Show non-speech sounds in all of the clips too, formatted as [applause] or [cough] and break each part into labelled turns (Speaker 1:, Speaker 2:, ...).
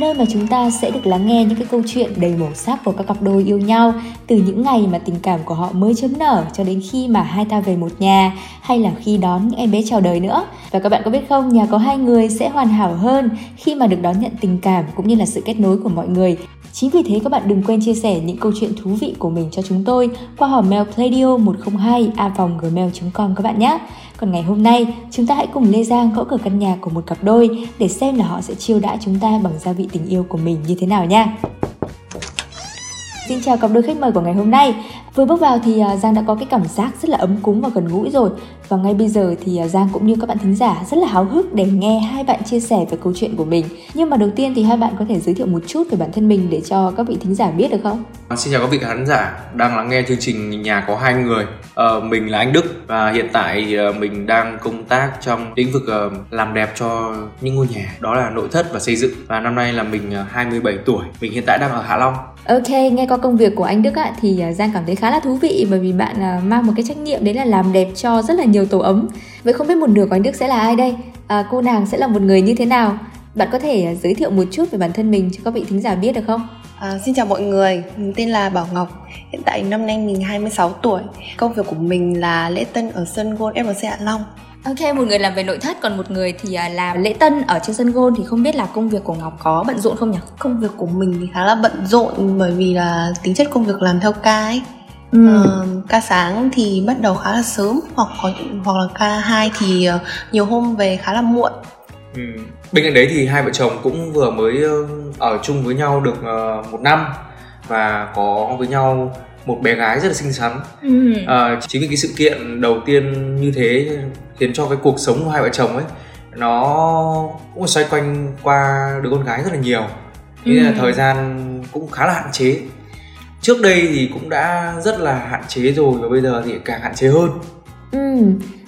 Speaker 1: nơi mà chúng ta sẽ được lắng nghe những cái câu chuyện đầy màu sắc của các cặp đôi yêu nhau từ những ngày mà tình cảm của họ mới chấm nở cho đến khi mà hai ta về một nhà hay là khi đón những em bé chào đời nữa. Và các bạn có biết không, nhà có hai người sẽ hoàn hảo hơn khi mà được đón nhận tình cảm cũng như là sự kết nối của mọi người. Chính vì thế các bạn đừng quên chia sẻ những câu chuyện thú vị của mình cho chúng tôi qua hòm mail pladio 102 a gmail.com các bạn nhé. Còn ngày hôm nay, chúng ta hãy cùng Lê Giang gõ cửa căn nhà của một cặp đôi để xem là họ sẽ chiêu đãi chúng ta bằng gia vị tình yêu của mình như thế nào nha. Xin chào cặp đôi khách mời của ngày hôm nay. Vừa bước vào thì à, Giang đã có cái cảm giác rất là ấm cúng và gần gũi rồi. Và ngay bây giờ thì à, Giang cũng như các bạn thính giả rất là háo hức để nghe hai bạn chia sẻ về câu chuyện của mình. Nhưng mà đầu tiên thì hai bạn có thể giới thiệu một chút về bản thân mình để cho các vị thính giả biết được không?
Speaker 2: À, xin chào các vị khán giả đang lắng nghe chương trình Nhà có hai người. Ờ, mình là anh Đức và hiện tại uh, mình đang công tác trong lĩnh vực uh, làm đẹp cho những ngôi nhà, đó là nội thất và xây dựng. Và năm nay là mình uh, 27 tuổi. Mình hiện tại đang ở Hạ Long.
Speaker 1: Ok, nghe qua công việc của anh Đức ạ thì Giang cảm thấy khá là thú vị bởi vì bạn mang một cái trách nhiệm đấy là làm đẹp cho rất là nhiều tổ ấm. Vậy không biết một nửa của anh Đức sẽ là ai đây? À, cô nàng sẽ là một người như thế nào? Bạn có thể giới thiệu một chút về bản thân mình cho các vị thính giả biết được không?
Speaker 3: À, xin chào mọi người, mình tên là Bảo Ngọc Hiện tại năm nay mình 26 tuổi Công việc của mình là lễ tân ở sân Gold FLC Hạ Long
Speaker 1: Ok, một người làm về nội thất còn một người thì à, làm lễ tân ở trên sân gôn thì không biết là công việc của Ngọc có bận rộn không nhỉ?
Speaker 3: Công việc của mình thì khá là bận rộn bởi vì là tính chất công việc làm theo ca ấy. Ừ. Uh, ca sáng thì bắt đầu khá là sớm hoặc có hoặc là ca 2 thì uh, nhiều hôm về khá là muộn.
Speaker 2: Ừ. Bên cạnh đấy thì hai vợ chồng cũng vừa mới ở chung với nhau được uh, một năm và có với nhau một bé gái rất là xinh xắn ừ. à, chính vì cái sự kiện đầu tiên như thế khiến cho cái cuộc sống của hai vợ chồng ấy nó cũng xoay quanh qua đứa con gái rất là nhiều thế ừ. là thời gian cũng khá là hạn chế trước đây thì cũng đã rất là hạn chế rồi và bây giờ thì càng hạn chế hơn.
Speaker 1: Ừ.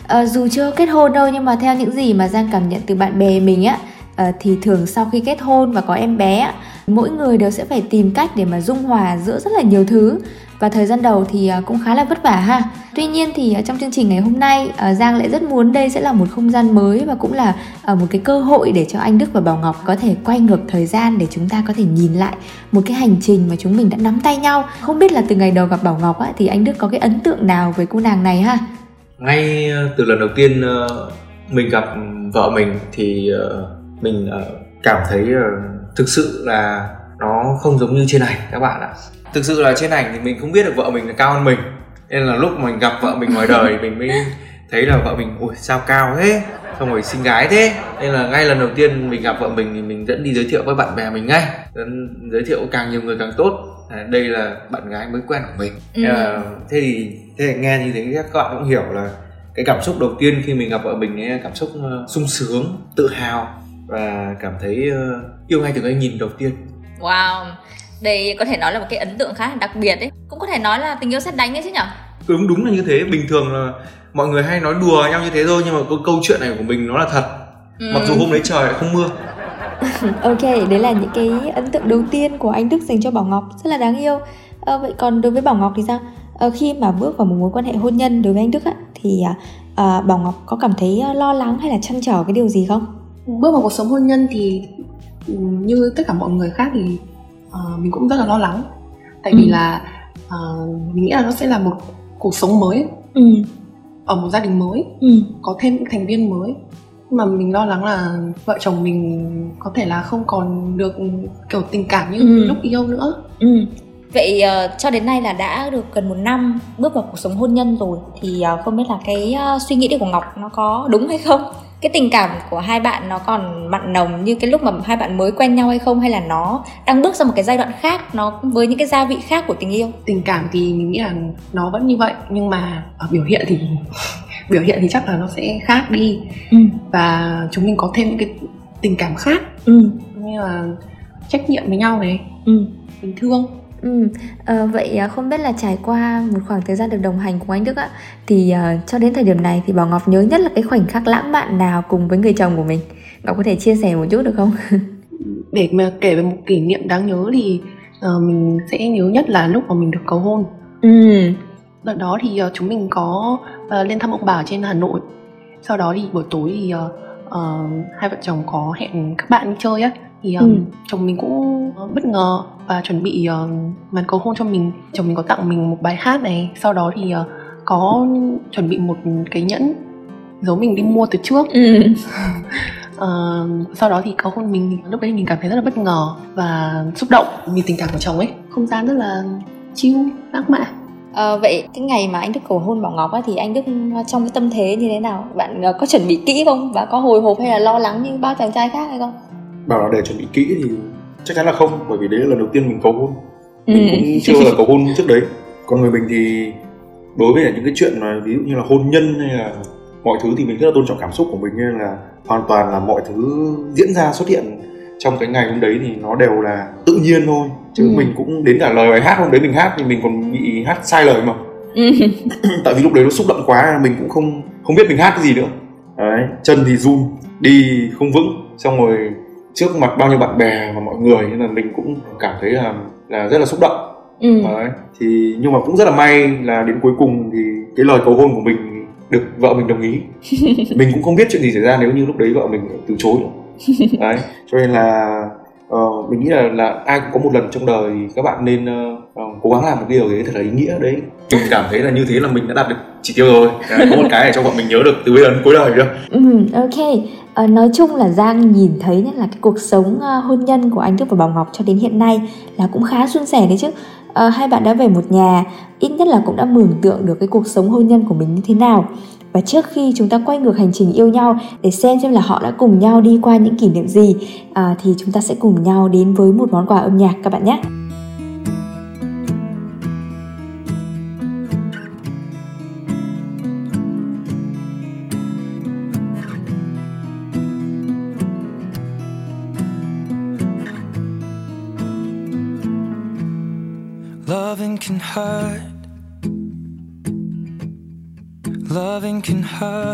Speaker 1: À, dù chưa kết hôn đâu nhưng mà theo những gì mà giang cảm nhận từ bạn bè mình á à, thì thường sau khi kết hôn và có em bé mỗi người đều sẽ phải tìm cách để mà dung hòa giữa rất là nhiều thứ và thời gian đầu thì à, cũng khá là vất vả ha. Tuy nhiên thì à, trong chương trình ngày hôm nay à, giang lại rất muốn đây sẽ là một không gian mới và cũng là một cái cơ hội để cho anh đức và bảo ngọc có thể quay ngược thời gian để chúng ta có thể nhìn lại một cái hành trình mà chúng mình đã nắm tay nhau. Không biết là từ ngày đầu gặp bảo ngọc á, thì anh đức có cái ấn tượng nào về cô nàng này ha?
Speaker 2: Ngay ờ, từ lần đầu tiên ờ, mình gặp vợ mình thì ờ, mình cảm thấy thực sự là nó không giống như trên này các bạn ạ thực sự là trên ảnh thì mình không biết được vợ mình là cao hơn mình. Nên là lúc mình gặp vợ mình ngoài đời mình mới thấy là vợ mình ui sao cao thế? Xong rồi xinh gái thế? Nên là ngay lần đầu tiên mình gặp vợ mình thì mình dẫn đi giới thiệu với bạn bè mình ngay. Dẫn giới thiệu càng nhiều người càng tốt. À, đây là bạn gái mới quen của mình. Ừ. à, thế thì thế thì nghe như thế các bạn cũng hiểu là cái cảm xúc đầu tiên khi mình gặp vợ mình ấy cảm xúc uh, sung sướng tự hào và cảm thấy uh, yêu ngay từ cái nhìn đầu tiên.
Speaker 1: Wow đây có thể nói là một cái ấn tượng khá là đặc biệt đấy cũng có thể nói là tình yêu xét đánh ấy chứ nhở?
Speaker 2: Đúng đúng là như thế bình thường là mọi người hay nói đùa nhau như thế thôi nhưng mà câu, câu chuyện này của mình nó là thật. Ừ. mặc dù hôm đấy trời lại không mưa. [laughs]
Speaker 1: Ok đấy là những cái ấn tượng đầu tiên của anh đức dành cho bảo ngọc rất là đáng yêu. À, vậy còn đối với bảo ngọc thì sao? À, khi mà bước vào một mối quan hệ hôn nhân đối với anh đức á, thì à, bảo ngọc có cảm thấy lo lắng hay là chăn trở cái điều gì không?
Speaker 3: Bước vào cuộc sống hôn nhân thì ừ, như tất cả mọi người khác thì uh, mình cũng rất là lo lắng tại ừ. vì là uh, mình nghĩ là nó sẽ là một cuộc sống mới ừ. ở một gia đình mới ừ. có thêm những thành viên mới nhưng mà mình lo lắng là vợ chồng mình có thể là không còn được kiểu tình cảm như ừ. lúc yêu nữa ừ.
Speaker 1: Vậy uh, cho đến nay là đã được gần một năm bước vào cuộc sống hôn nhân rồi thì uh, không biết là cái uh, suy nghĩ của Ngọc nó có đúng hay không? Cái tình cảm của hai bạn nó còn mặn nồng như cái lúc mà hai bạn mới quen nhau hay không hay là nó đang bước sang một cái giai đoạn khác nó với những cái gia vị khác của tình yêu?
Speaker 3: Tình cảm thì mình nghĩ là nó vẫn như vậy nhưng mà ở biểu hiện thì [laughs] biểu hiện thì chắc là nó sẽ khác đi ừ. và chúng mình có thêm những cái tình cảm khác ừ. như là trách nhiệm với nhau này ừ. tình thương
Speaker 1: Ừ, à, vậy à, không biết là trải qua một khoảng thời gian được đồng hành cùng anh Đức ạ thì uh, cho đến thời điểm này thì Bảo Ngọc nhớ nhất là cái khoảnh khắc lãng mạn nào cùng với người chồng của mình Ngọc có thể chia sẻ một chút được không? [laughs]
Speaker 3: Để mà kể về một kỷ niệm đáng nhớ thì uh, mình sẽ nhớ nhất là lúc mà mình được cầu hôn. Ừ. Đợt đó thì uh, chúng mình có uh, lên thăm ông bà trên Hà Nội. Sau đó thì buổi tối thì uh, uh, hai vợ chồng có hẹn các bạn đi chơi á thì um, ừ. chồng mình cũng bất ngờ và chuẩn bị uh, màn cầu hôn cho mình chồng mình có tặng mình một bài hát này sau đó thì uh, có chuẩn bị một cái nhẫn giấu mình đi mua từ trước ừ. uh, [laughs] sau đó thì cầu hôn mình lúc đấy mình cảm thấy rất là bất ngờ và xúc động vì tình cảm của chồng ấy không gian rất là chill lãng mạn
Speaker 1: À, vậy cái ngày mà anh Đức cầu hôn Bảo Ngọc á, thì anh Đức trong cái tâm thế như thế nào? Bạn có chuẩn bị kỹ không? Và có hồi hộp hay là lo lắng như bao chàng trai khác hay không?
Speaker 2: Bảo là để chuẩn bị kỹ thì chắc chắn là không bởi vì đấy là lần đầu tiên mình cầu hôn ừ. mình cũng [laughs] chưa giờ cầu hôn trước đấy còn người mình thì đối với những cái chuyện mà ví dụ như là hôn nhân hay là mọi thứ thì mình rất là tôn trọng cảm xúc của mình nên là hoàn toàn là mọi thứ diễn ra xuất hiện trong cái ngày hôm đấy thì nó đều là tự nhiên thôi chứ ừ. mình cũng đến cả lời bài hát hôm đấy mình hát thì mình còn bị hát sai lời mà ừ. [laughs] tại vì lúc đấy nó xúc động quá mình cũng không không biết mình hát cái gì nữa đấy chân thì run đi không vững xong rồi trước mặt bao nhiêu bạn bè và mọi người nên là mình cũng cảm thấy là là rất là xúc động ừ. Đấy. thì nhưng mà cũng rất là may là đến cuối cùng thì cái lời cầu hôn của mình được vợ mình đồng ý [laughs] mình cũng không biết chuyện gì xảy ra nếu như lúc đấy vợ mình từ chối đấy cho nên là uh, mình nghĩ là là ai cũng có một lần trong đời thì các bạn nên uh, cố gắng làm một điều đấy thật là ý nghĩa đấy mình cảm thấy là như thế là mình đã đạt được chỉ tiêu rồi có một cái để cho bọn mình nhớ được từ bây giờ đến cuối đời được
Speaker 1: ừ, ok À, nói chung là Giang nhìn thấy nhất là cái cuộc sống uh, hôn nhân của anh Đức và Bảo Ngọc cho đến hiện nay là cũng khá suôn sẻ đấy chứ. À, hai bạn đã về một nhà, ít nhất là cũng đã mường tượng được cái cuộc sống hôn nhân của mình như thế nào. Và trước khi chúng ta quay ngược hành trình yêu nhau để xem xem là họ đã cùng nhau đi qua những kỷ niệm gì, à, thì chúng ta sẽ cùng nhau đến với một món quà âm nhạc các bạn nhé.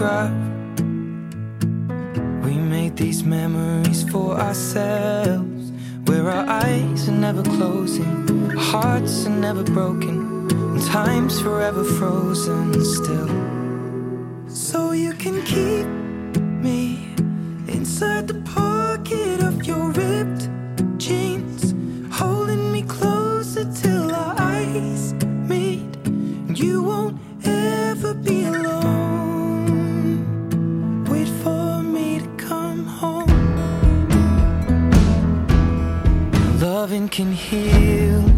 Speaker 4: We made these memories for ourselves, where our eyes are never closing, hearts are never broken, and time's forever frozen still. So you can keep me inside the pocket can heal,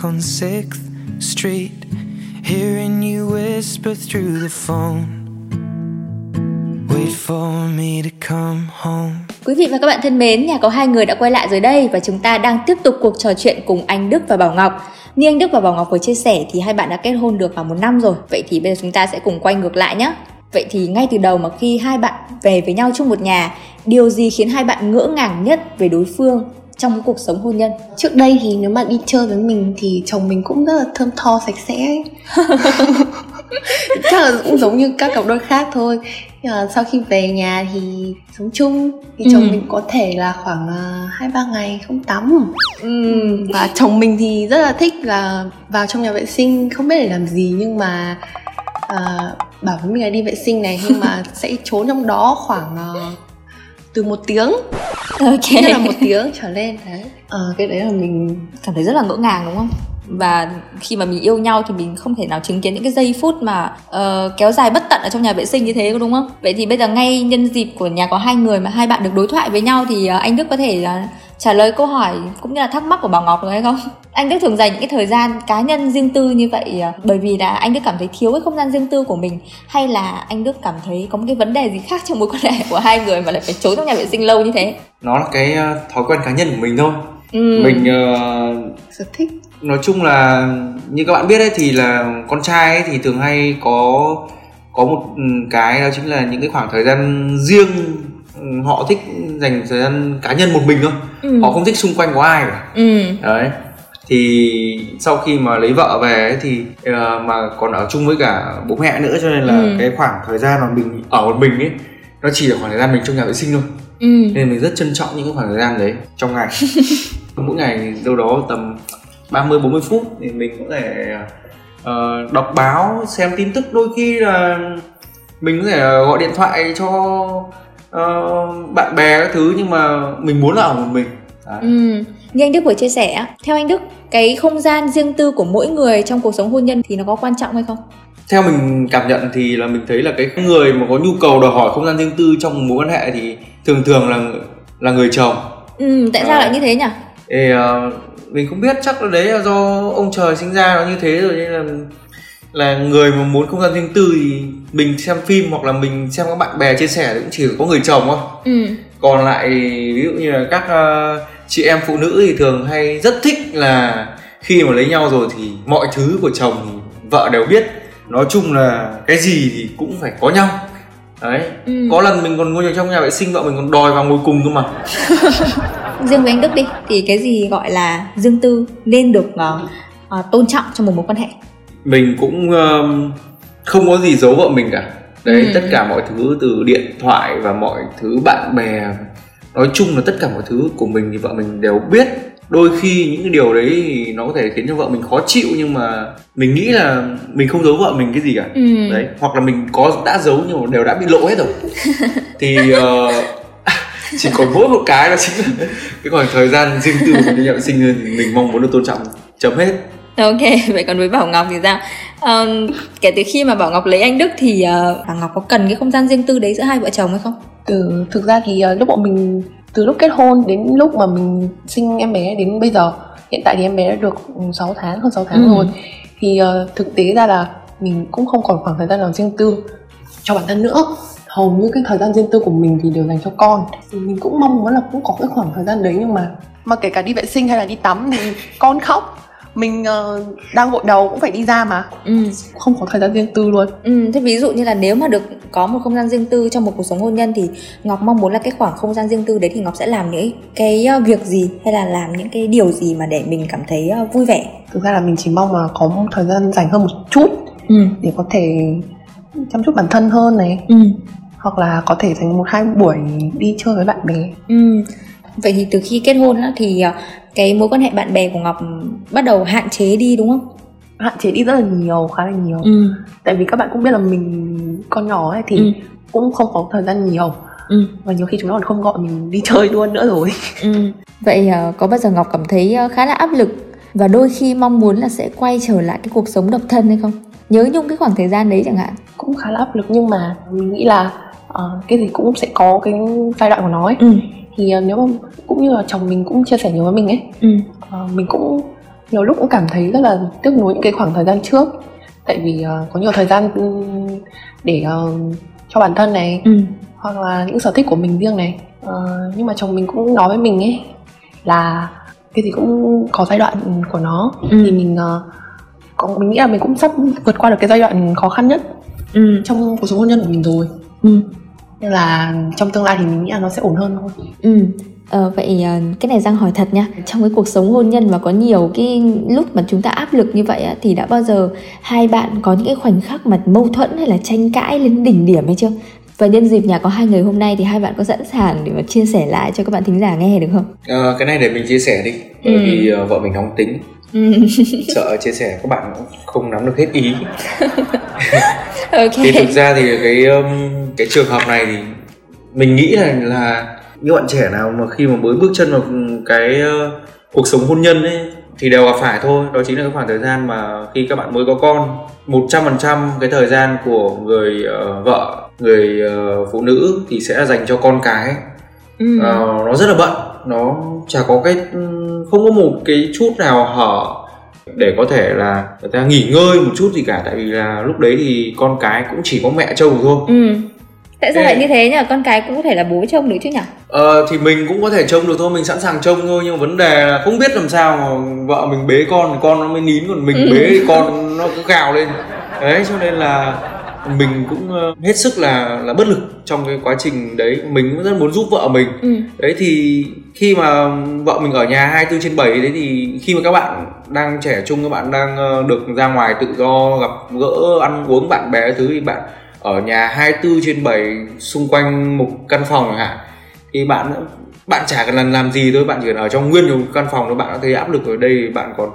Speaker 5: back on 6th Street, hearing you whisper through the phone. Wait for me to come home.
Speaker 1: Quý vị và các bạn thân mến, nhà có hai người đã quay lại rồi đây và chúng ta đang tiếp tục cuộc trò chuyện cùng anh Đức và Bảo Ngọc. Như anh Đức và Bảo Ngọc vừa chia sẻ thì hai bạn đã kết hôn được khoảng một năm rồi. Vậy thì bây giờ chúng ta sẽ cùng quay ngược lại nhé. Vậy thì ngay từ đầu mà khi hai bạn về với nhau chung một nhà, điều gì khiến hai bạn ngỡ ngàng nhất về đối phương trong cái cuộc sống hôn nhân?
Speaker 3: trước đây thì nếu mà đi chơi với mình thì chồng mình cũng rất là thơm tho sạch sẽ. Ấy. [laughs] chắc là cũng giống như các cặp đôi khác thôi. Nhưng mà sau khi về nhà thì sống chung. Thì chồng
Speaker 1: Ừ.
Speaker 3: mình có thể là khoảng à, hai ba ngày không tắm. Và chồng mình thì rất là thích là vào trong nhà vệ sinh. Không biết để làm gì nhưng mà à, bảo với mình là đi vệ sinh này. Nhưng mà [laughs] sẽ trốn trong đó khoảng à, từ một tiếng
Speaker 1: Ok.
Speaker 3: nhất là một tiếng trở lên đấy Ờ, cái đấy là mình
Speaker 1: cảm thấy rất là ngỡ ngàng đúng không? Và khi mà mình yêu nhau thì mình không thể nào chứng kiến những cái giây phút mà ờ, kéo dài bất tận ở trong nhà vệ sinh như thế đúng không? Vậy thì bây giờ ngay nhân dịp của nhà có hai người mà hai bạn được đối thoại với nhau thì ờ, anh Đức có thể là trả lời câu hỏi cũng như là thắc mắc của Bảo Ngọc được hay không? Anh Đức thường dành những cái thời gian cá nhân riêng tư như vậy ờ, bởi vì là anh Đức cảm thấy thiếu cái không gian riêng tư của mình hay là anh Đức cảm thấy có một cái vấn đề gì khác trong mối quan hệ của hai người mà lại phải trốn trong nhà vệ sinh lâu như thế?
Speaker 2: nó là cái ờ, thói quen cá nhân của mình thôi
Speaker 1: Ừ.
Speaker 2: mình ờ,
Speaker 3: sở thích
Speaker 2: nói chung là như các bạn biết đấy thì là con trai ấy thì thường hay có có một ừ, cái đó chính là những cái khoảng thời gian riêng họ thích dành thời gian cá nhân một mình thôi
Speaker 1: Ừ.
Speaker 2: họ không thích xung quanh có ai cả
Speaker 1: Ừ.
Speaker 2: đấy thì sau khi mà lấy vợ về ấy thì ờ, mà còn ở chung với cả bố mẹ nữa cho nên là
Speaker 1: Ừ.
Speaker 2: cái khoảng thời gian mà mình ở một mình ấy nó chỉ là khoảng thời gian mình trong nhà vệ sinh thôi
Speaker 1: Ừ.
Speaker 2: nên mình rất trân trọng những cái khoảng thời gian đấy trong ngày [laughs] mỗi ngày đâu đó tầm 30 40 phút thì mình có thể ờ, đọc báo xem tin tức đôi khi là mình có thể gọi điện thoại cho ờ, bạn bè các thứ nhưng mà mình muốn là ở một mình Đấy.
Speaker 1: Ừ. Như anh Đức vừa chia sẻ, theo anh Đức, cái không gian riêng tư của mỗi người trong cuộc sống hôn nhân thì nó có quan trọng hay không?
Speaker 2: theo mình cảm nhận thì là mình thấy là cái người mà có nhu cầu đòi hỏi không gian riêng tư trong mối quan hệ thì thường thường là là người chồng
Speaker 1: Ừ, tại sao
Speaker 2: Ờ.
Speaker 1: lại như thế nhỉ?
Speaker 2: Thì ờ, mình không biết chắc là đấy là do ông trời sinh ra nó như thế rồi nên là là người mà muốn không gian riêng tư thì mình xem phim hoặc là mình xem các bạn bè chia sẻ cũng chỉ có người chồng thôi
Speaker 1: Ừ.
Speaker 2: còn lại ví dụ như là các ờ, chị em phụ nữ thì thường hay rất thích là khi mà lấy nhau rồi thì mọi thứ của chồng vợ đều biết nói chung là cái gì thì cũng phải có nhau đấy
Speaker 1: Ừ.
Speaker 2: có lần mình còn ngồi trong nhà vệ sinh vợ mình còn đòi vào ngồi cùng cơ mà [laughs]
Speaker 1: Riêng với anh Đức đi, thì cái gì gọi là riêng tư nên được ờ, ờ, tôn trọng trong một mối quan hệ?
Speaker 2: mình cũng um, không có gì giấu vợ mình cả đấy
Speaker 1: Ừ.
Speaker 2: tất cả mọi thứ từ điện thoại và mọi thứ bạn bè nói chung là tất cả mọi thứ của mình thì vợ mình đều biết đôi khi những cái điều đấy thì nó có thể khiến cho vợ mình khó chịu nhưng mà mình nghĩ là mình không giấu vợ mình cái gì cả
Speaker 1: Ừ.
Speaker 2: đấy hoặc là mình có đã giấu nhưng mà đều đã bị lộ hết rồi [laughs] thì ờ, [laughs] chỉ còn mỗi một cái đó chính là cái khoảng thời gian riêng tư của nhà vệ sinh mình mong muốn được tôn trọng chấm hết
Speaker 1: Ok, vậy còn với Bảo Ngọc thì sao? Ờ, kể từ khi mà Bảo Ngọc lấy anh Đức thì ờ, Bảo Ngọc có cần cái không gian riêng tư đấy giữa hai vợ chồng hay không?
Speaker 3: từ thực ra thì ờ, lúc bọn mình từ lúc kết hôn đến lúc mà mình sinh em bé đến bây giờ hiện tại thì em bé đã được 6 tháng hơn 6 tháng
Speaker 1: Ừ.
Speaker 3: rồi thì ờ, thực tế ra là mình cũng không còn khoảng thời gian nào riêng tư cho bản thân nữa hầu như cái thời gian riêng tư của mình thì đều dành cho con thì mình cũng mong muốn là cũng có cái khoảng thời gian đấy nhưng mà mà kể cả đi vệ sinh hay là đi tắm thì [laughs] con khóc mình ờ, đang gội đầu cũng phải đi ra mà
Speaker 1: Ừ.
Speaker 3: không có thời gian riêng tư luôn
Speaker 1: Ừ, thế ví dụ như là nếu mà được có một không gian riêng tư trong một cuộc sống hôn nhân thì Ngọc mong muốn là cái khoảng không gian riêng tư đấy thì Ngọc sẽ làm những cái ờ, việc gì hay là làm những cái điều gì mà để mình cảm thấy ờ, vui vẻ.
Speaker 3: thực ra là mình chỉ mong là có một thời gian dành hơn một chút
Speaker 1: Ừ.
Speaker 3: để có thể chăm chút bản thân hơn này
Speaker 1: Ừ.
Speaker 3: hoặc là có thể dành một hai buổi đi chơi với bạn bè
Speaker 1: Ừ. vậy thì từ khi kết hôn á, thì cái mối quan hệ bạn bè của ngọc bắt đầu hạn chế đi đúng không
Speaker 3: hạn chế đi rất là nhiều khá là nhiều ừ. tại vì các bạn cũng biết là mình con nhỏ ấy thì ừ. cũng không có thời gian nhiều ừ. và nhiều khi chúng nó còn không gọi mình đi chơi luôn nữa rồi
Speaker 1: ừ. vậy uh, có bao giờ ngọc cảm thấy uh, khá là áp lực và đôi khi mong muốn là sẽ quay trở lại cái cuộc sống độc thân hay không nhớ nhung cái khoảng thời gian đấy chẳng hạn
Speaker 3: cũng khá là áp lực nhưng mà mình nghĩ là uh, cái gì cũng sẽ có cái giai đoạn của nó ấy ừ. Thì uh, nếu mà cũng như là chồng mình cũng chia sẻ nhiều với mình ấy ừ. uh, mình cũng nhiều lúc cũng cảm thấy rất là tiếc nuối những cái khoảng thời gian trước tại vì uh, có nhiều thời gian để uh, cho bản thân này ừ. hoặc là những sở thích của mình riêng này uh, nhưng mà chồng mình cũng nói với mình ấy là cái gì cũng có giai đoạn của nó ừ. thì mình uh, có mình nghĩ là mình cũng sắp vượt qua được cái giai đoạn khó khăn nhất ừ. trong cuộc sống hôn nhân của mình rồi ừ. Nên là trong tương lai thì mình nghĩ là nó sẽ ổn hơn thôi
Speaker 1: ừ Ờ, vậy ờ, cái này Giang hỏi thật nha Trong cái cuộc sống hôn nhân mà có nhiều cái lúc mà chúng ta áp lực như vậy á, Thì đã bao giờ hai bạn có những cái khoảnh khắc mà mâu thuẫn hay là tranh cãi lên đỉnh điểm hay chưa? Và nhân dịp nhà có hai người hôm nay thì hai bạn có sẵn sàng để mà chia sẻ lại cho các bạn thính giả nghe được không?
Speaker 2: À, cái này để mình chia sẻ đi Bởi ừ. vì uh, vợ mình nóng tính. [laughs] Sợ chia sẻ các bạn không nắm được hết ý. [laughs] Okay. Thì thực ra thì cái um, cái trường hợp này thì mình nghĩ là là những bạn trẻ nào mà khi mà mới bước chân vào cái uh, cuộc sống hôn nhân ấy thì đều gặp phải thôi. Đó chính là cái khoảng thời gian mà khi các bạn mới có con một trăm phần trăm cái thời gian của người uh, vợ người uh, phụ nữ thì sẽ dành cho con cái. Ừ. uh, nó rất là bận. Nó chả có cái không có một cái chút nào hở để có thể là người ta nghỉ ngơi một chút gì cả. Tại vì là lúc đấy thì con cái cũng chỉ có mẹ trông thôi. Ừ.
Speaker 1: Tại sao lại như thế nhỉ? Con cái cũng có thể là bố trông được chứ nhỉ?
Speaker 2: Ờ thì mình cũng có thể trông được thôi mình sẵn sàng trông thôi. Nhưng vấn đề là không biết làm sao mà vợ mình bế con thì con nó mới nín còn mình ừ. bế thì con nó cứ gào lên. Đấy cho nên là mình cũng ờ, hết sức là là bất lực trong cái quá trình đấy. Mình cũng rất muốn giúp vợ mình. Ừ. đấy thì khi mà vợ mình ở nhà 24 trên 7 đấy thì khi mà các bạn đang trẻ trung các bạn đang ờ, được ra ngoài tự do gặp gỡ ăn uống bạn bè thứ thì bạn ở nhà 24 trên 7 xung quanh một căn phòng chẳng hạn thì bạn bạn chả cần làm làm gì thôi. Bạn chỉ cần ở trong nguyên một căn phòng thôi. Bạn đã thấy áp lực ở đây bạn còn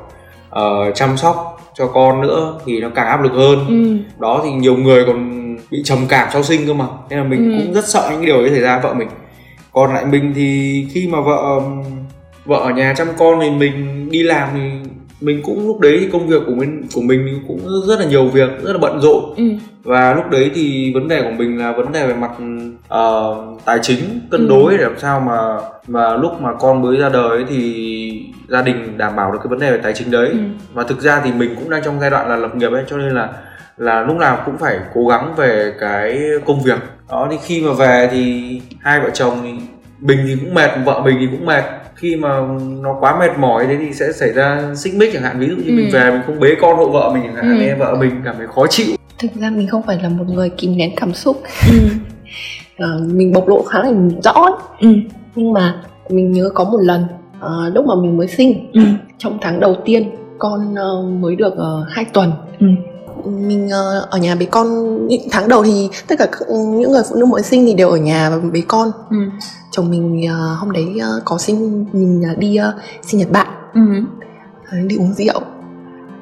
Speaker 2: uh, chăm sóc cho con nữa thì nó càng áp lực hơn ừ. đó thì nhiều người còn bị trầm cảm sau sinh cơ mà nên là mình ừ. cũng rất sợ những cái điều ấy xảy ra vợ mình còn lại mình thì khi mà vợ vợ ở nhà chăm con thì mình đi làm thì mình cũng lúc đấy công việc của mình của mình cũng rất là nhiều việc rất là bận rộn ừ. và lúc đấy thì vấn đề của mình là vấn đề về mặt uh, tài chính cân ừ. đối để làm sao mà mà lúc mà con mới ra đời ấy thì gia đình đảm bảo được cái vấn đề về tài chính đấy ừ. và thực ra thì mình cũng đang trong giai đoạn là lập nghiệp ấy cho nên là là lúc nào cũng phải cố gắng về cái công việc đó thì khi mà về thì hai vợ chồng thì mình thì cũng mệt vợ mình thì cũng mệt khi mà nó quá mệt mỏi thế thì sẽ xảy ra xích mích chẳng hạn ví dụ như ừ. mình về mình không bế con hộ vợ mình chẳng hạn ừ. vợ mình cảm thấy khó chịu
Speaker 3: thực ra mình không phải là một người kìm nén cảm xúc ừ. à, [laughs] mình bộc lộ khá là rõ ừ. nhưng mà mình nhớ có một lần à, lúc mà mình mới sinh ừ. trong tháng đầu tiên con uh, mới được uh, 2 tuần ừ mình uh, ở nhà bế con những tháng đầu thì tất cả những người phụ nữ mới sinh thì đều ở nhà và bế con ừ. chồng mình uh, hôm đấy uh, có sinh mình uh, đi uh, sinh nhật bạn ừ. đi uống rượu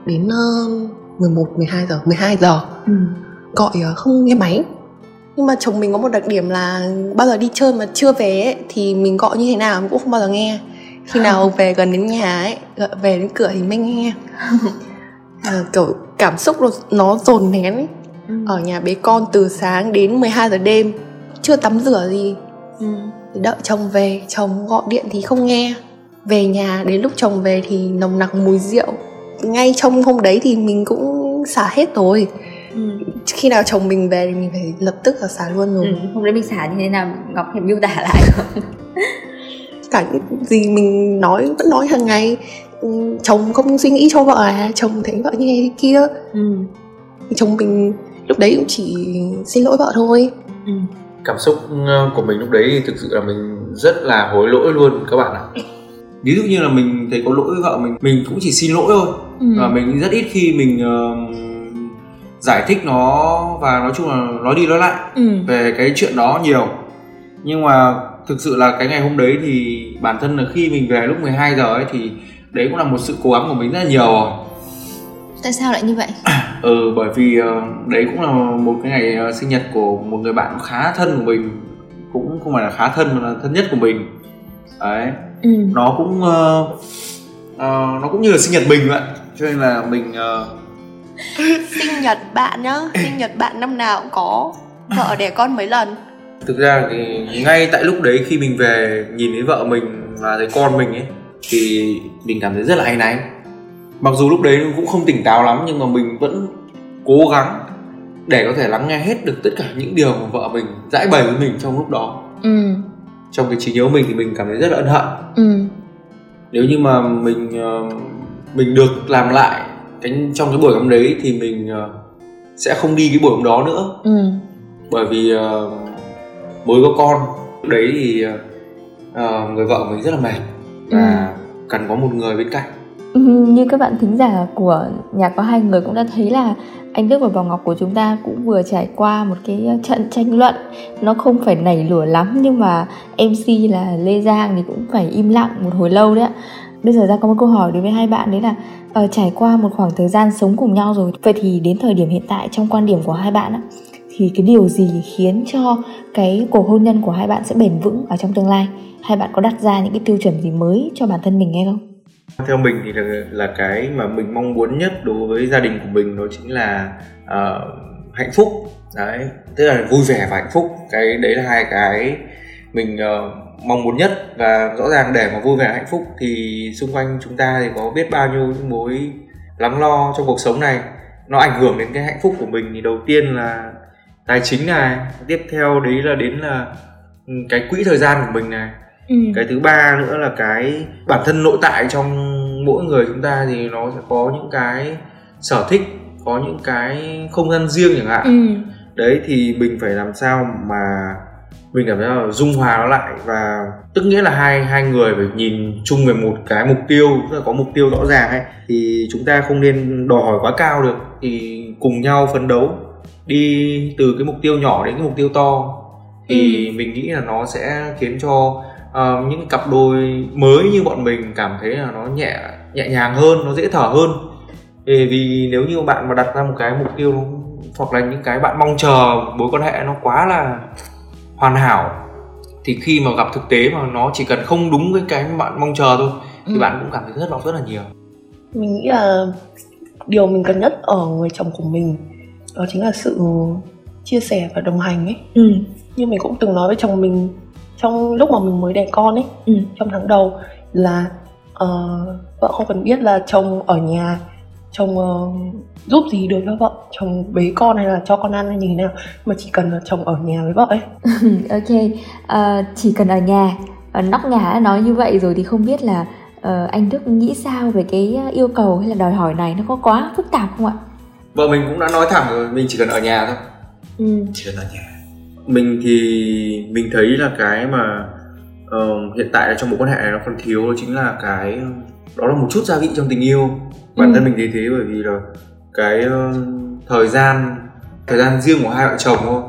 Speaker 3: đến uh, 11 12 giờ 12 giờ ừ. gọi uh, không nghe máy nhưng mà chồng mình có một đặc điểm là bao giờ đi chơi mà chưa về ấy, thì mình gọi như thế nào cũng không bao giờ nghe khi nào về gần đến nhà ấy về đến cửa thì mới nghe à, [laughs] kiểu cảm xúc nó, nó dồn nén ấy. Ừ. ở nhà bế con từ sáng đến 12 giờ đêm chưa tắm rửa gì ừ. đợi chồng về chồng gọi điện thì không nghe về nhà đến lúc chồng về thì nồng nặc mùi rượu ngay trong hôm đấy thì mình cũng xả hết rồi ừ. khi nào chồng mình về thì mình phải lập tức là xả luôn rồi ừ.
Speaker 1: hôm đấy mình xả như thế nào ngọc hiểm miêu tả lại không [laughs]
Speaker 3: cả những gì mình nói vẫn nói hàng ngày Ừ, chồng không suy nghĩ cho vợ à chồng thấy vợ như thế kia ừ. chồng mình lúc đấy cũng chỉ xin lỗi vợ thôi ừ.
Speaker 2: cảm xúc ờ, của mình lúc đấy thì thực sự là mình rất là hối lỗi luôn các bạn ạ ví dụ như là mình thấy có lỗi với vợ mình mình cũng chỉ xin lỗi thôi ừ. và mình rất ít khi mình uh, giải thích nó và nói chung là nói đi nói lại ừ. về cái chuyện đó nhiều nhưng mà thực sự là cái ngày hôm đấy thì bản thân là khi mình về lúc 12 giờ ấy thì đấy cũng là một sự cố gắng của mình rất là nhiều rồi.
Speaker 1: Tại sao lại như vậy? [clears throat]
Speaker 2: Ừ bởi vì ờ, đấy cũng là một cái ngày ờ, sinh nhật của một người bạn khá thân của mình. Cũng không phải là khá thân mà là thân nhất của mình. Đấy. Ừ. nó cũng uh, uh, nó cũng như là sinh nhật mình vậy. Cho nên là mình uh... [laughs]
Speaker 3: sinh nhật bạn nhá. [clears throat] Sinh nhật bạn năm nào cũng có vợ đẻ con mấy lần
Speaker 2: thực ra thì ngay tại lúc đấy khi mình về nhìn thấy vợ mình và thấy con mình ấy thì mình cảm thấy rất là hay náy mặc dù lúc đấy cũng không tỉnh táo lắm nhưng mà mình vẫn cố gắng để có thể lắng nghe hết được tất cả những điều mà vợ mình giải bày với mình trong lúc đó ừ. trong cái trí nhớ mình thì mình cảm thấy rất là ân hận ừ. nếu như mà mình ờ, mình được làm lại cái trong cái buổi hôm đấy thì mình ờ, sẽ không đi cái buổi hôm đó nữa ừ. bởi vì uh, mới có con. Lúc đấy thì uh, người vợ mình rất là mệt và ừ. cần có một người bên cạnh.
Speaker 1: Ừ, như các bạn thính giả của nhà có hai người cũng đã thấy là anh Đức và Bảo Ngọc của chúng ta cũng vừa trải qua một cái trận tranh luận. Nó không phải nảy lửa lắm nhưng mà MC là Lê Giang thì cũng phải im lặng một hồi lâu đấy ạ. Bây giờ ra có một câu hỏi đối với hai bạn đấy là uh, trải qua một khoảng thời gian sống cùng nhau rồi vậy thì đến thời điểm hiện tại trong quan điểm của hai bạn á thì cái điều gì khiến cho cái cuộc hôn nhân của hai bạn sẽ bền vững ở trong tương lai? Hai bạn có đặt ra những cái tiêu chuẩn gì mới cho bản thân mình hay không?
Speaker 2: Theo mình thì là, là cái mà mình mong muốn nhất đối với gia đình của mình đó chính là uh, hạnh phúc. Đấy tức là vui vẻ và hạnh phúc. Cái đấy là hai cái mình uh, mong muốn nhất. Và rõ ràng để mà vui vẻ hạnh phúc thì xung quanh chúng ta thì có biết bao nhiêu những mối lắng lo trong cuộc sống này. Nó ảnh hưởng đến cái hạnh phúc của mình thì đầu tiên là tài chính này tiếp theo đấy là đến là ừ, cái quỹ thời gian của mình này ừ. cái thứ ba nữa là cái bản thân nội tại trong mỗi người chúng ta thì nó sẽ có những cái sở thích có những cái không gian riêng chẳng hạn ừ. đấy thì mình phải làm sao mà mình cảm thấy là dung hòa nó lại và tức nghĩa là hai hai người phải nhìn chung về một cái mục tiêu tức là có mục tiêu rõ ràng ấy thì chúng ta không nên đòi hỏi quá cao được thì cùng nhau phấn đấu đi từ cái mục tiêu nhỏ đến cái mục tiêu to thì ừ. mình nghĩ là nó sẽ khiến cho uh, những cặp đôi mới như bọn mình cảm thấy là nó nhẹ nhẹ nhàng hơn nó dễ thở hơn vì, vì nếu như bạn mà đặt ra một cái mục tiêu hoặc là những cái bạn mong chờ mối quan hệ nó quá là hoàn hảo thì khi mà gặp thực tế mà nó chỉ cần không đúng với cái bạn mong chờ thôi thì ừ. bạn cũng cảm thấy thất vọng rất là nhiều
Speaker 3: mình nghĩ là điều mình cần nhất ở người chồng của mình đó chính là sự chia sẻ và đồng hành ấy ừ. như mình cũng từng nói với chồng mình trong lúc mà mình mới đẻ con ấy ừ. trong tháng đầu là uh, vợ không cần biết là chồng ở nhà chồng uh, giúp gì được cho vợ chồng bế con hay là cho con ăn hay như thế nào mà chỉ cần là chồng ở nhà với vợ ấy [laughs]
Speaker 1: ok uh, chỉ cần ở nhà ở nóc nhà đã nói như vậy rồi thì không biết là uh, anh Đức nghĩ sao về cái yêu cầu hay là đòi hỏi này nó có quá phức tạp không ạ
Speaker 2: vợ mình cũng đã nói thẳng rồi mình chỉ cần ở nhà thôi ừ. chỉ cần ở nhà mình thì mình thấy là cái mà uh, hiện tại trong mối quan hệ này nó còn thiếu đó chính là cái đó là một chút gia vị trong tình yêu bản ừ. thân mình thấy thế bởi vì là cái uh, thời gian thời gian riêng của hai vợ chồng thôi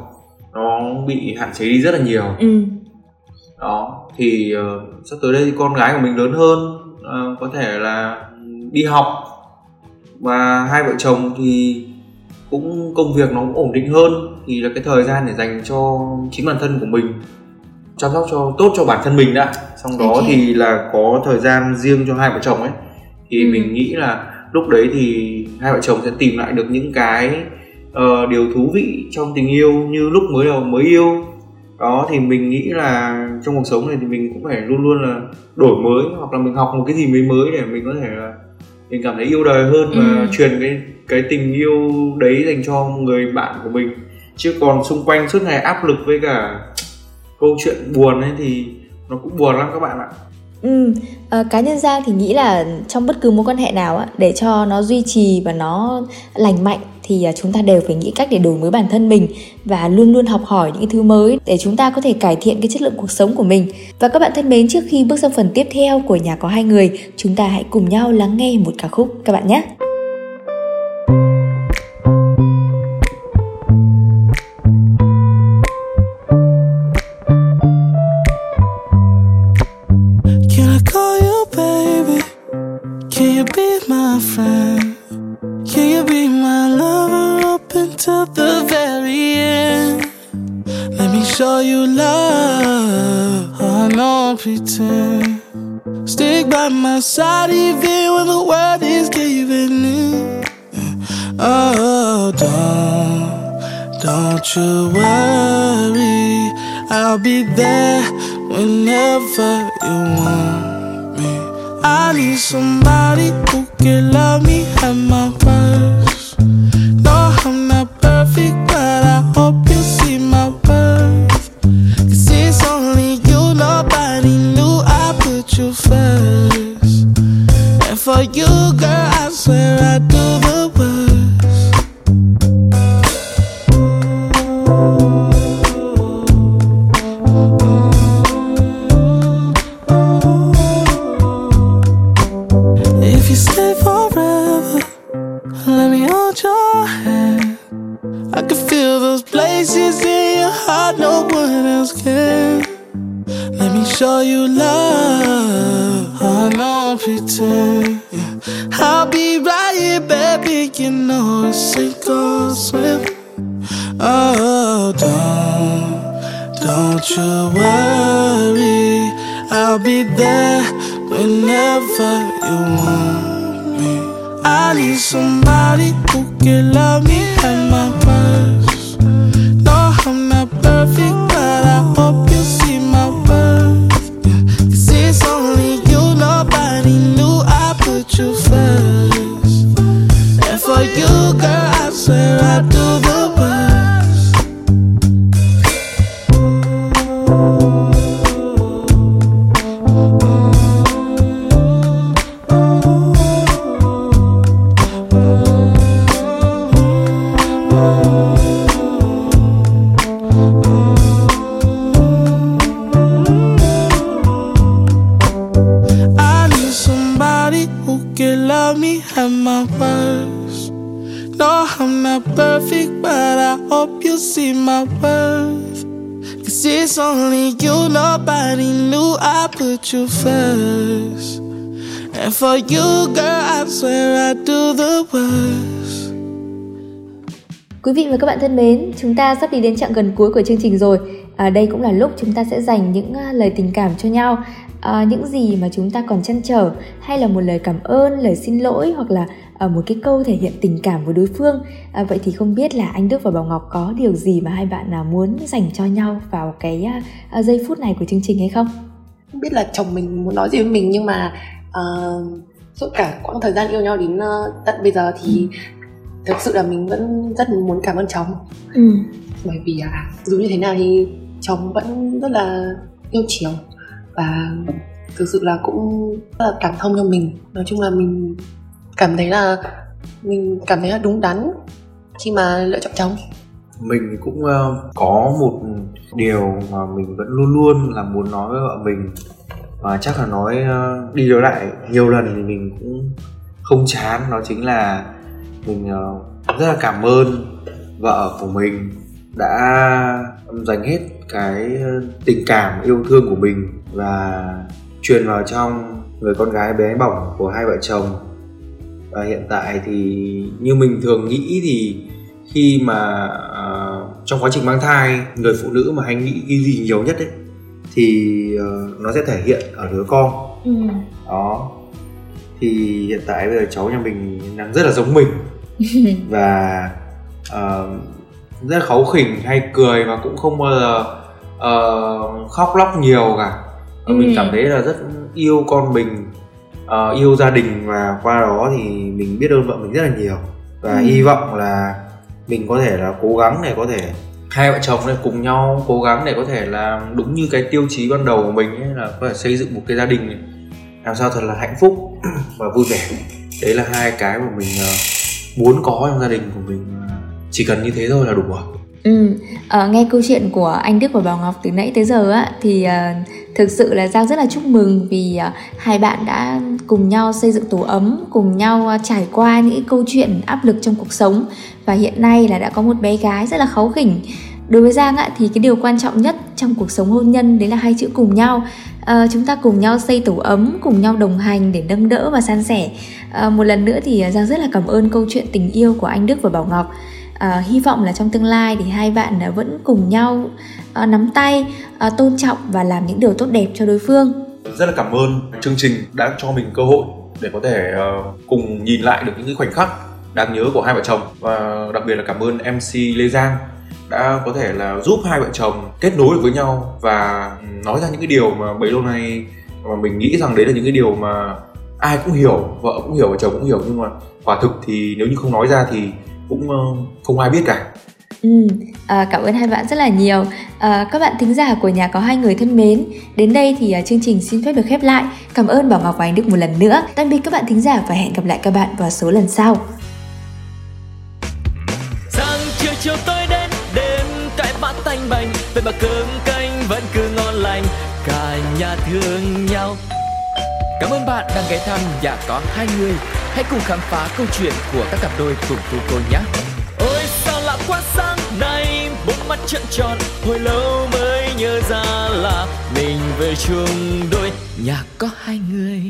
Speaker 2: nó bị hạn chế đi rất là nhiều ừ. đó thì uh, sắp tới đây thì con gái của mình lớn hơn uh, có thể là đi học và hai vợ chồng thì cũng công việc nó cũng ổn định hơn thì là cái thời gian để dành cho chính bản thân của mình chăm sóc cho tốt cho bản thân mình đã xong đó okay. thì là có thời gian riêng cho hai vợ chồng ấy thì ừ. mình nghĩ là lúc đấy thì hai vợ chồng sẽ tìm lại được những cái uh, điều thú vị trong tình yêu như lúc mới đầu mới yêu đó thì mình nghĩ là trong cuộc sống này thì mình cũng phải luôn luôn là đổi mới hoặc là mình học một cái gì mới mới để mình có thể là mình cảm thấy yêu đời hơn và ừ. truyền cái cái tình yêu đấy dành cho người bạn của mình chứ còn xung quanh suốt ngày áp lực với cả câu chuyện buồn ấy thì nó cũng buồn lắm các bạn ạ
Speaker 1: Ừ, à, cá nhân Giang thì nghĩ là trong bất cứ mối quan hệ nào á, để cho nó duy trì và nó lành mạnh thì à, chúng ta đều phải nghĩ cách để đổi mới bản thân mình và luôn luôn học hỏi những thứ mới để chúng ta có thể cải thiện cái chất lượng cuộc sống của mình. Và các bạn thân mến, trước khi bước sang phần tiếp theo của nhà có hai người, chúng ta hãy cùng nhau lắng nghe một ca khúc các bạn nhé.
Speaker 5: By my side even when the world is giving in. Oh, don't, don't you worry. I'll be there whenever you want me. I need somebody who can love me at my worst. Swear I do the worst. If you stay forever, let me hold your hand. I can feel those places in your heart no one else can. Let me show you love. I don't pretend. I'll be right here, baby. You know it's sink or swim. Oh, don't, don't you worry. I'll be there whenever you want me. I need somebody who can love me at my worst. Swear I do the worst. I need somebody who can love me at my worst. No, I'm not perfect, but I hope you see my worth. Cause it's only you, nobody knew I put you first. And for you, girl, I swear I do the worst.
Speaker 1: Quý vị và các bạn thân mến, chúng ta sắp đi đến chặng gần cuối của chương trình rồi. À, đây cũng là lúc chúng ta sẽ dành những à, lời tình cảm cho nhau. À, những gì mà chúng ta còn chăn trở hay là một lời cảm ơn, lời xin lỗi hoặc là à, một cái câu thể hiện tình cảm với đối phương. À, vậy thì không biết là anh Đức và Bảo Ngọc có điều gì mà hai bạn nào muốn dành cho nhau vào cái à, à, giây phút này của chương trình hay không?
Speaker 3: không biết là chồng mình muốn nói gì với mình nhưng mà uh, suốt cả quãng thời gian yêu nhau đến uh, tận bây giờ thì thực sự là mình vẫn rất muốn cảm ơn chồng
Speaker 1: Ừ.
Speaker 3: bởi vì à, dù như thế nào thì chồng vẫn rất là yêu chiều và thực sự là cũng rất là cảm thông cho mình nói chung là mình cảm thấy là mình cảm thấy là đúng đắn khi mà lựa chọn chồng
Speaker 2: mình cũng ờ, có một điều mà mình vẫn luôn luôn là muốn nói với vợ mình và chắc là nói ờ, đi đối lại nhiều lần thì mình cũng không chán đó chính là mình ờ, rất là cảm ơn vợ của mình đã dành hết cái ờ, tình cảm yêu thương của mình và truyền vào trong người con gái bé bỏng của hai vợ chồng và hiện tại thì như mình thường nghĩ thì khi mà ờ, trong quá trình mang thai người phụ nữ mà hay nghĩ cái gì nhiều nhất ấy thì ờ, nó sẽ thể hiện ở đứa con.
Speaker 1: Ừ.
Speaker 2: đó. Thì hiện tại bây giờ cháu nhà mình đang rất là giống mình. [laughs] Và ờ, rất là kháu khỉnh hay cười và cũng không bao giờ ờ, khóc lóc nhiều cả. Và mình
Speaker 1: Ừ.
Speaker 2: cảm thấy là rất yêu con mình ờ, yêu gia đình và qua đó thì mình biết ơn vợ mình rất là nhiều. Và
Speaker 1: Ừ.
Speaker 2: hy vọng là mình có thể là cố gắng để có thể hai vợ chồng này cùng nhau cố gắng để có thể làm đúng như cái tiêu chí ban đầu của mình ấy là có thể xây dựng một cái gia đình này, làm sao thật là hạnh phúc [clears throat] và vui vẻ. Đấy là hai cái mà mình ờ, muốn có trong gia đình của mình. Chỉ cần như thế thôi là đủ rồi
Speaker 1: Ừ, à, nghe câu chuyện của anh Đức và Bảo Ngọc từ nãy tới giờ á thì à, thực sự là Giang rất là chúc mừng vì à, hai bạn đã cùng nhau xây dựng tổ ấm, cùng nhau à, trải qua những câu chuyện áp lực trong cuộc sống. Và hiện nay là đã có một bé gái rất là kháu khỉnh. Đối với giang á thì cái điều quan trọng nhất trong cuộc sống hôn nhân đấy là hai chữ cùng nhau. À, chúng ta cùng nhau xây tổ ấm cùng nhau đồng hành để nâng đỡ và san sẻ. À, một lần nữa thì giang rất là cảm ơn câu chuyện tình yêu của anh đức và bảo ngọc à, hy vọng là trong tương lai thì hai bạn ờ, vẫn cùng nhau à, nắm tay à, tôn trọng và làm những điều tốt đẹp cho đối phương.
Speaker 2: Rất là cảm ơn chương trình đã cho mình cơ hội để có thể uh, cùng nhìn lại được những cái khoảnh khắc đáng nhớ của hai vợ chồng. Và đặc biệt là cảm ơn MC Lê Giang đã có thể là giúp hai vợ chồng kết nối được với nhau và ừ, nói ra những cái điều mà bấy lâu nay mà mình nghĩ rằng đấy là những cái điều mà ai cũng hiểu vợ cũng hiểu và chồng cũng hiểu. Nhưng mà quả thực thì nếu như không nói ra thì cũng không ai biết cả
Speaker 1: Ừ, à, cảm ơn hai bạn rất là nhiều. À, các bạn thính giả của nhà có hai người thân mến, đến đây thì chương trình xin phép được khép lại. Cảm ơn Bảo Ngọc và Anh Đức một lần nữa. Tạm biệt các bạn thính giả và hẹn gặp lại các bạn vào số lần sau.
Speaker 6: Sáng chiều chiều tôi đến đêm cái bát tanh bành, vậy mà cơm canh vẫn cứ ngon lành, cả nhà thương nhau. Cảm ơn bạn đang ghé thăm nhà có hai người. Hãy cùng khám phá câu chuyện của các cặp đôi cùng cô cô nhé. Ôi sao lạ quá sáng nay bốn mắt trợn tròn hồi lâu mới nhớ ra là mình về chung đôi nhà có hai người